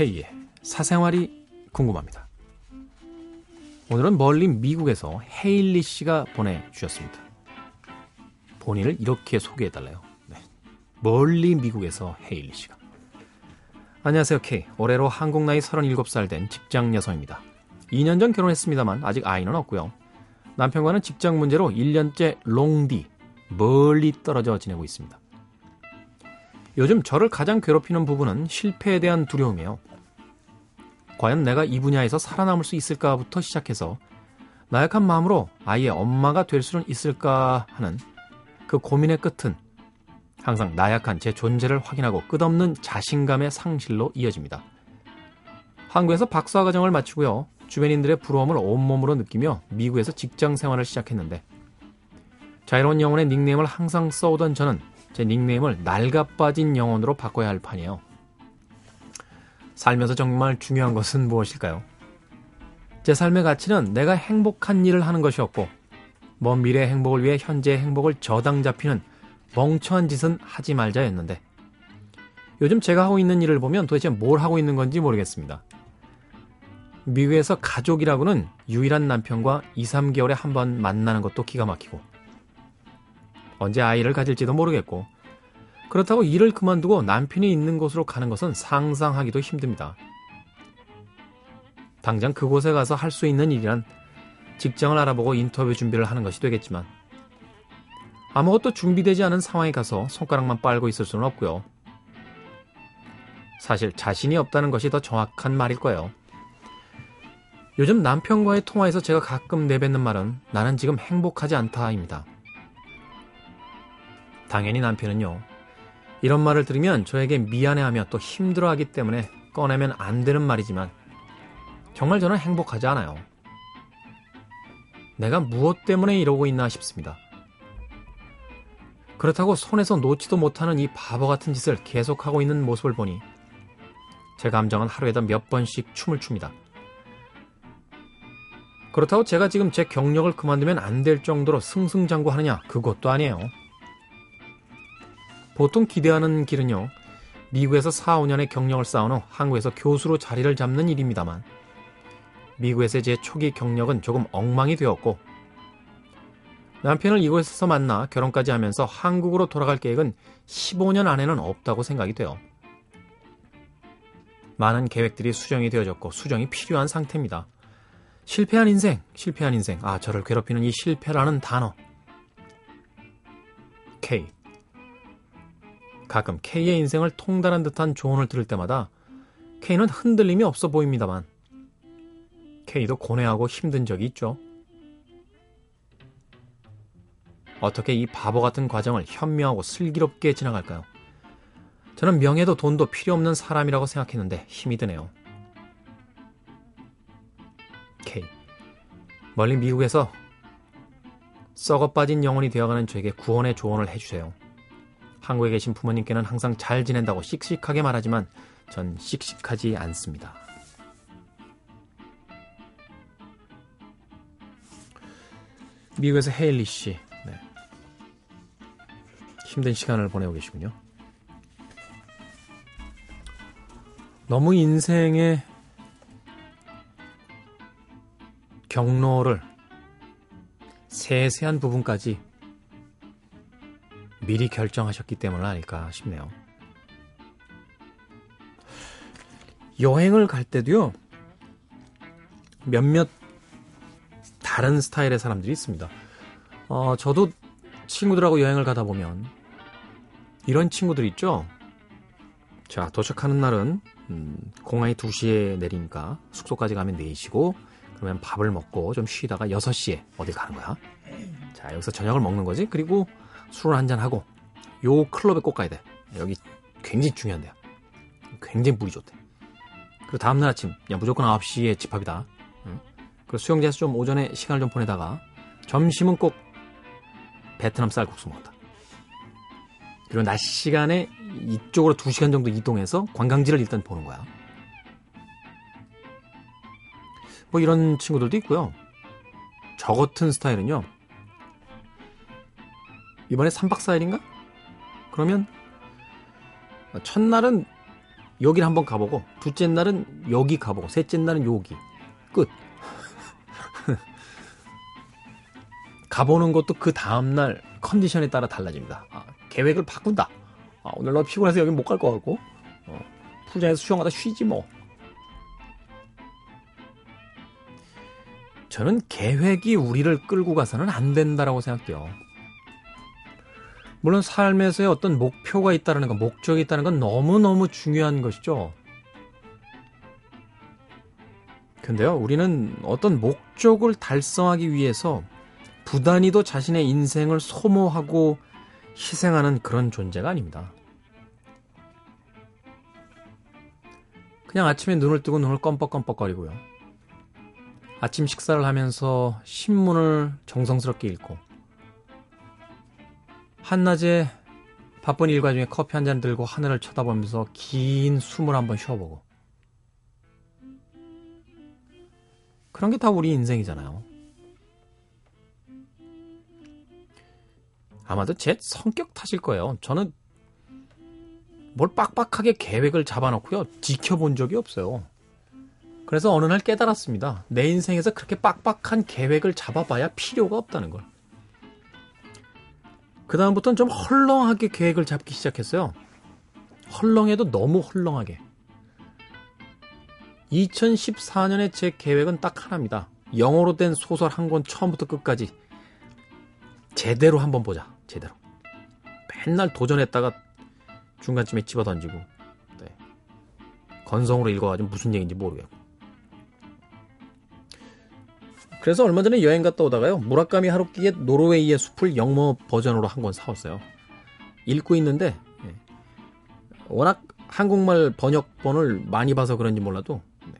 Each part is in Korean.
K의 사생활이 궁금합니다. 오늘은 멀리 미국에서 헤일리 씨가 보내주셨습니다. 본인을 이렇게 소개해달래요. 네. 멀리 미국에서 헤일리 씨가. 안녕하세요, K. 올해로 한국 나이 37살 된 직장 여성입니다. 2년 전 결혼했습니다만 아직 아이는 없고요. 남편과는 직장 문제로 1년째 롱디, 멀리 떨어져 지내고 있습니다. 요즘 저를 가장 괴롭히는 부분은 실패에 대한 두려움이에요. 과연 내가 이 분야에서 살아남을 수 있을까부터 시작해서 나약한 마음으로 아이의 엄마가 될 수는 있을까 하는 그 고민의 끝은 항상 나약한 제 존재를 확인하고 끝없는 자신감의 상실로 이어집니다. 한국에서 박사 과정을 마치고요. 주변인들의 부러움을 온몸으로 느끼며 미국에서 직장 생활을 시작했는데 자유로운 영혼의 닉네임을 항상 써오던 저는 제 닉네임을 낡아빠진 영혼으로 바꿔야 할 판이에요. 살면서 정말 중요한 것은 무엇일까요? 제 삶의 가치는 내가 행복한 일을 하는 것이었고, 먼 미래의 행복을 위해 현재의 행복을 저당 잡히는 멍청한 짓은 하지 말자였는데, 요즘 제가 하고 있는 일을 보면 도대체 뭘 하고 있는 건지 모르겠습니다. 미국에서 가족이라고는 유일한 남편과 2, 3개월에 한 번 만나는 것도 기가 막히고, 언제 아이를 가질지도 모르겠고, 그렇다고 일을 그만두고 남편이 있는 곳으로 가는 것은 상상하기도 힘듭니다. 당장 그곳에 가서 할 수 있는 일이란 직장을 알아보고 인터뷰 준비를 하는 것이 되겠지만 아무것도 준비되지 않은 상황에 가서 손가락만 빨고 있을 수는 없고요. 사실 자신이 없다는 것이 더 정확한 말일 거예요. 요즘 남편과의 통화에서 제가 가끔 내뱉는 말은 나는 지금 행복하지 않다입니다. 당연히 남편은요. 이런 말을 들으면 저에게 미안해하며 또 힘들어하기 때문에 꺼내면 안 되는 말이지만 정말 저는 행복하지 않아요. 내가 무엇 때문에 이러고 있나 싶습니다. 그렇다고 손에서 놓지도 못하는 이 바보 같은 짓을 계속하고 있는 모습을 보니 제 감정은 하루에도 몇 번씩 춤을 춥니다. 그렇다고 제가 지금 제 경력을 그만두면 안 될 정도로 승승장구하느냐? 그것도 아니에요. 보통 기대하는 길은요, 미국에서 4, 5년의 경력을 쌓은 후 한국에서 교수로 자리를 잡는 일입니다만, 미국에서의 제 초기 경력은 조금 엉망이 되었고, 남편을 이곳에서 만나 결혼까지 하면서 한국으로 돌아갈 계획은 15년 안에는 없다고 생각이 돼요. 많은 계획들이 수정이 되어졌고 수정이 필요한 상태입니다. 실패한 인생, 실패한 인생. 아, 저를 괴롭히는 이 실패라는 단어. K. 가끔 K의 인생을 통달한 듯한 조언을 들을 때마다 K는 흔들림이 없어 보입니다만 K도 고뇌하고 힘든 적이 있죠. 어떻게 이 바보 같은 과정을 현명하고 슬기롭게 지나갈까요? 저는 명예도 돈도 필요 없는 사람이라고 생각했는데 힘이 드네요. K. 멀리 미국에서 썩어 빠진 영혼이 되어가는 저에게 구원의 조언을 해주세요. 한국에 계신 부모님께는 항상 잘 지낸다고 씩씩하게 말하지만 전 씩씩하지 않습니다. 미국에서 헤일리 씨. 네. 힘든 시간을 보내고 계시군요. 너무 인생의 경로를 세세한 부분까지 미리 결정하셨기 때문 아닐까 싶네요. 여행을 갈 때도요, 몇몇 다른 스타일의 사람들이 있습니다. 어, 저도 친구들하고 여행을 가다 보면 이런 친구들 있죠? 자, 도착하는 날은 음, 공항이 2시에 내리니까 숙소까지 가면 4시고 그러면 밥을 먹고 좀 쉬다가 6시에 어딜 가는 거야. 자, 여기서 저녁을 먹는 거지. 그리고 술을 한잔 하고 요 클럽에 꼭 가야 돼. 여기 굉장히 중요한데요. 굉장히 물이 좋대. 그리고 다음날 아침 야 무조건 9시에 집합이다. 응? 그리고 수영장에서 좀 오전에 시간을 좀 보내다가 점심은 꼭 베트남 쌀국수 먹었다. 그리고 낮 시간에 이쪽으로 2시간 정도 이동해서 관광지를 일단 보는 거야. 뭐 이런 친구들도 있고요. 저 같은 스타일은요. 이번에 3박 4일인가? 그러면 첫날은 여기를 한번 가보고 둘째 날은 여기 가보고 셋째 날은 여기 끝. 가보는 것도 그 다음날 컨디션에 따라 달라집니다. 아, 계획을 바꾼다. 아, 오늘 너 피곤해서 여기 못 갈 것 같고 어, 풀장에서 수영하다 쉬지 뭐. 저는 계획이 우리를 끌고 가서는 안 된다라고 생각해요. 물론 삶에서의 어떤 목표가 있다는 건, 목적이 있다는 건 너무너무 중요한 것이죠. 근데요, 우리는 어떤 목적을 달성하기 위해서 부단히도 자신의 인생을 소모하고 희생하는 그런 존재가 아닙니다. 그냥 아침에 눈을 뜨고 눈을 껌뻑껌뻑거리고요. 아침 식사를 하면서 신문을 정성스럽게 읽고 한낮에 바쁜 일과 중에 커피 한 잔 들고 하늘을 쳐다보면서 긴 숨을 한번 쉬어보고 그런 게 다 우리 인생이잖아요. 아마도 제 성격 탓일 거예요. 저는 뭘 빡빡하게 계획을 잡아놓고요. 지켜본 적이 없어요. 그래서 어느 날 깨달았습니다. 내 인생에서 그렇게 빡빡한 계획을 잡아봐야 필요가 없다는 걸. 그다음부터는 좀 헐렁하게 계획을 잡기 시작했어요. 헐렁해도 너무 헐렁하게. 2014년에 제 계획은 딱 하나입니다. 영어로 된 소설 한 권 처음부터 끝까지 제대로 한번 보자. 제대로. 맨날 도전했다가 중간쯤에 집어 던지고 네. 건성으로 읽어가지고 무슨 얘기인지 모르겠고. 그래서 얼마 전에 여행 갔다 오다가요. 무라카미 하루키의 노르웨이의 숲을 영어 버전으로 한 권 사왔어요. 읽고 있는데 예. 워낙 한국말 번역본을 많이 봐서 그런지 몰라도 네.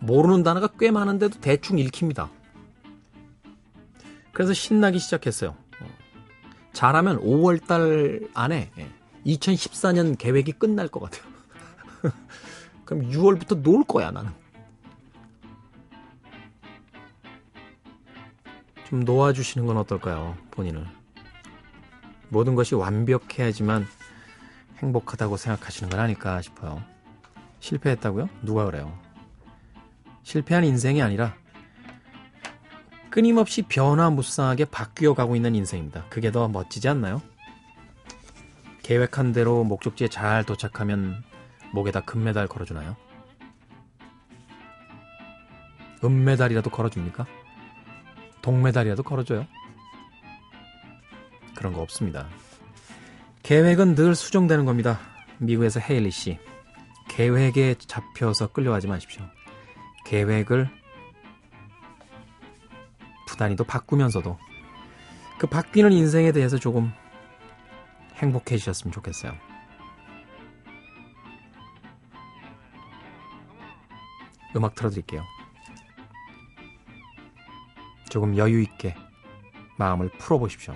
모르는 단어가 꽤 많은데도 대충 읽힙니다. 그래서 신나기 시작했어요. 어. 잘하면 5월달 안에 2014년 예. 계획이 끝날 것 같아요. 그럼 6월부터 놀 거야 나는. 좀 놓아주시는 건 어떨까요? 본인을. 모든 것이 완벽해야지만 행복하다고 생각하시는 건 아닐까 싶어요. 실패했다고요? 누가 그래요? 실패한 인생이 아니라 끊임없이 변화무쌍하게 바뀌어 가고 있는 인생입니다. 그게 더 멋지지 않나요? 계획한 대로 목적지에 잘 도착하면 목에다 금메달 걸어주나요? 은메달이라도 걸어줍니까? 동메달이라도 걸어줘요? 그런 거 없습니다. 계획은 늘 수정되는 겁니다. 미국에서 헤일리 씨. 계획에 잡혀서 끌려가지 마십시오. 계획을 부단히도 바꾸면서도 그 바뀌는 인생에 대해서 조금 행복해지셨으면 좋겠어요. 음악 틀어드릴게요. 조금 여유 있게 마음을 풀어보십시오.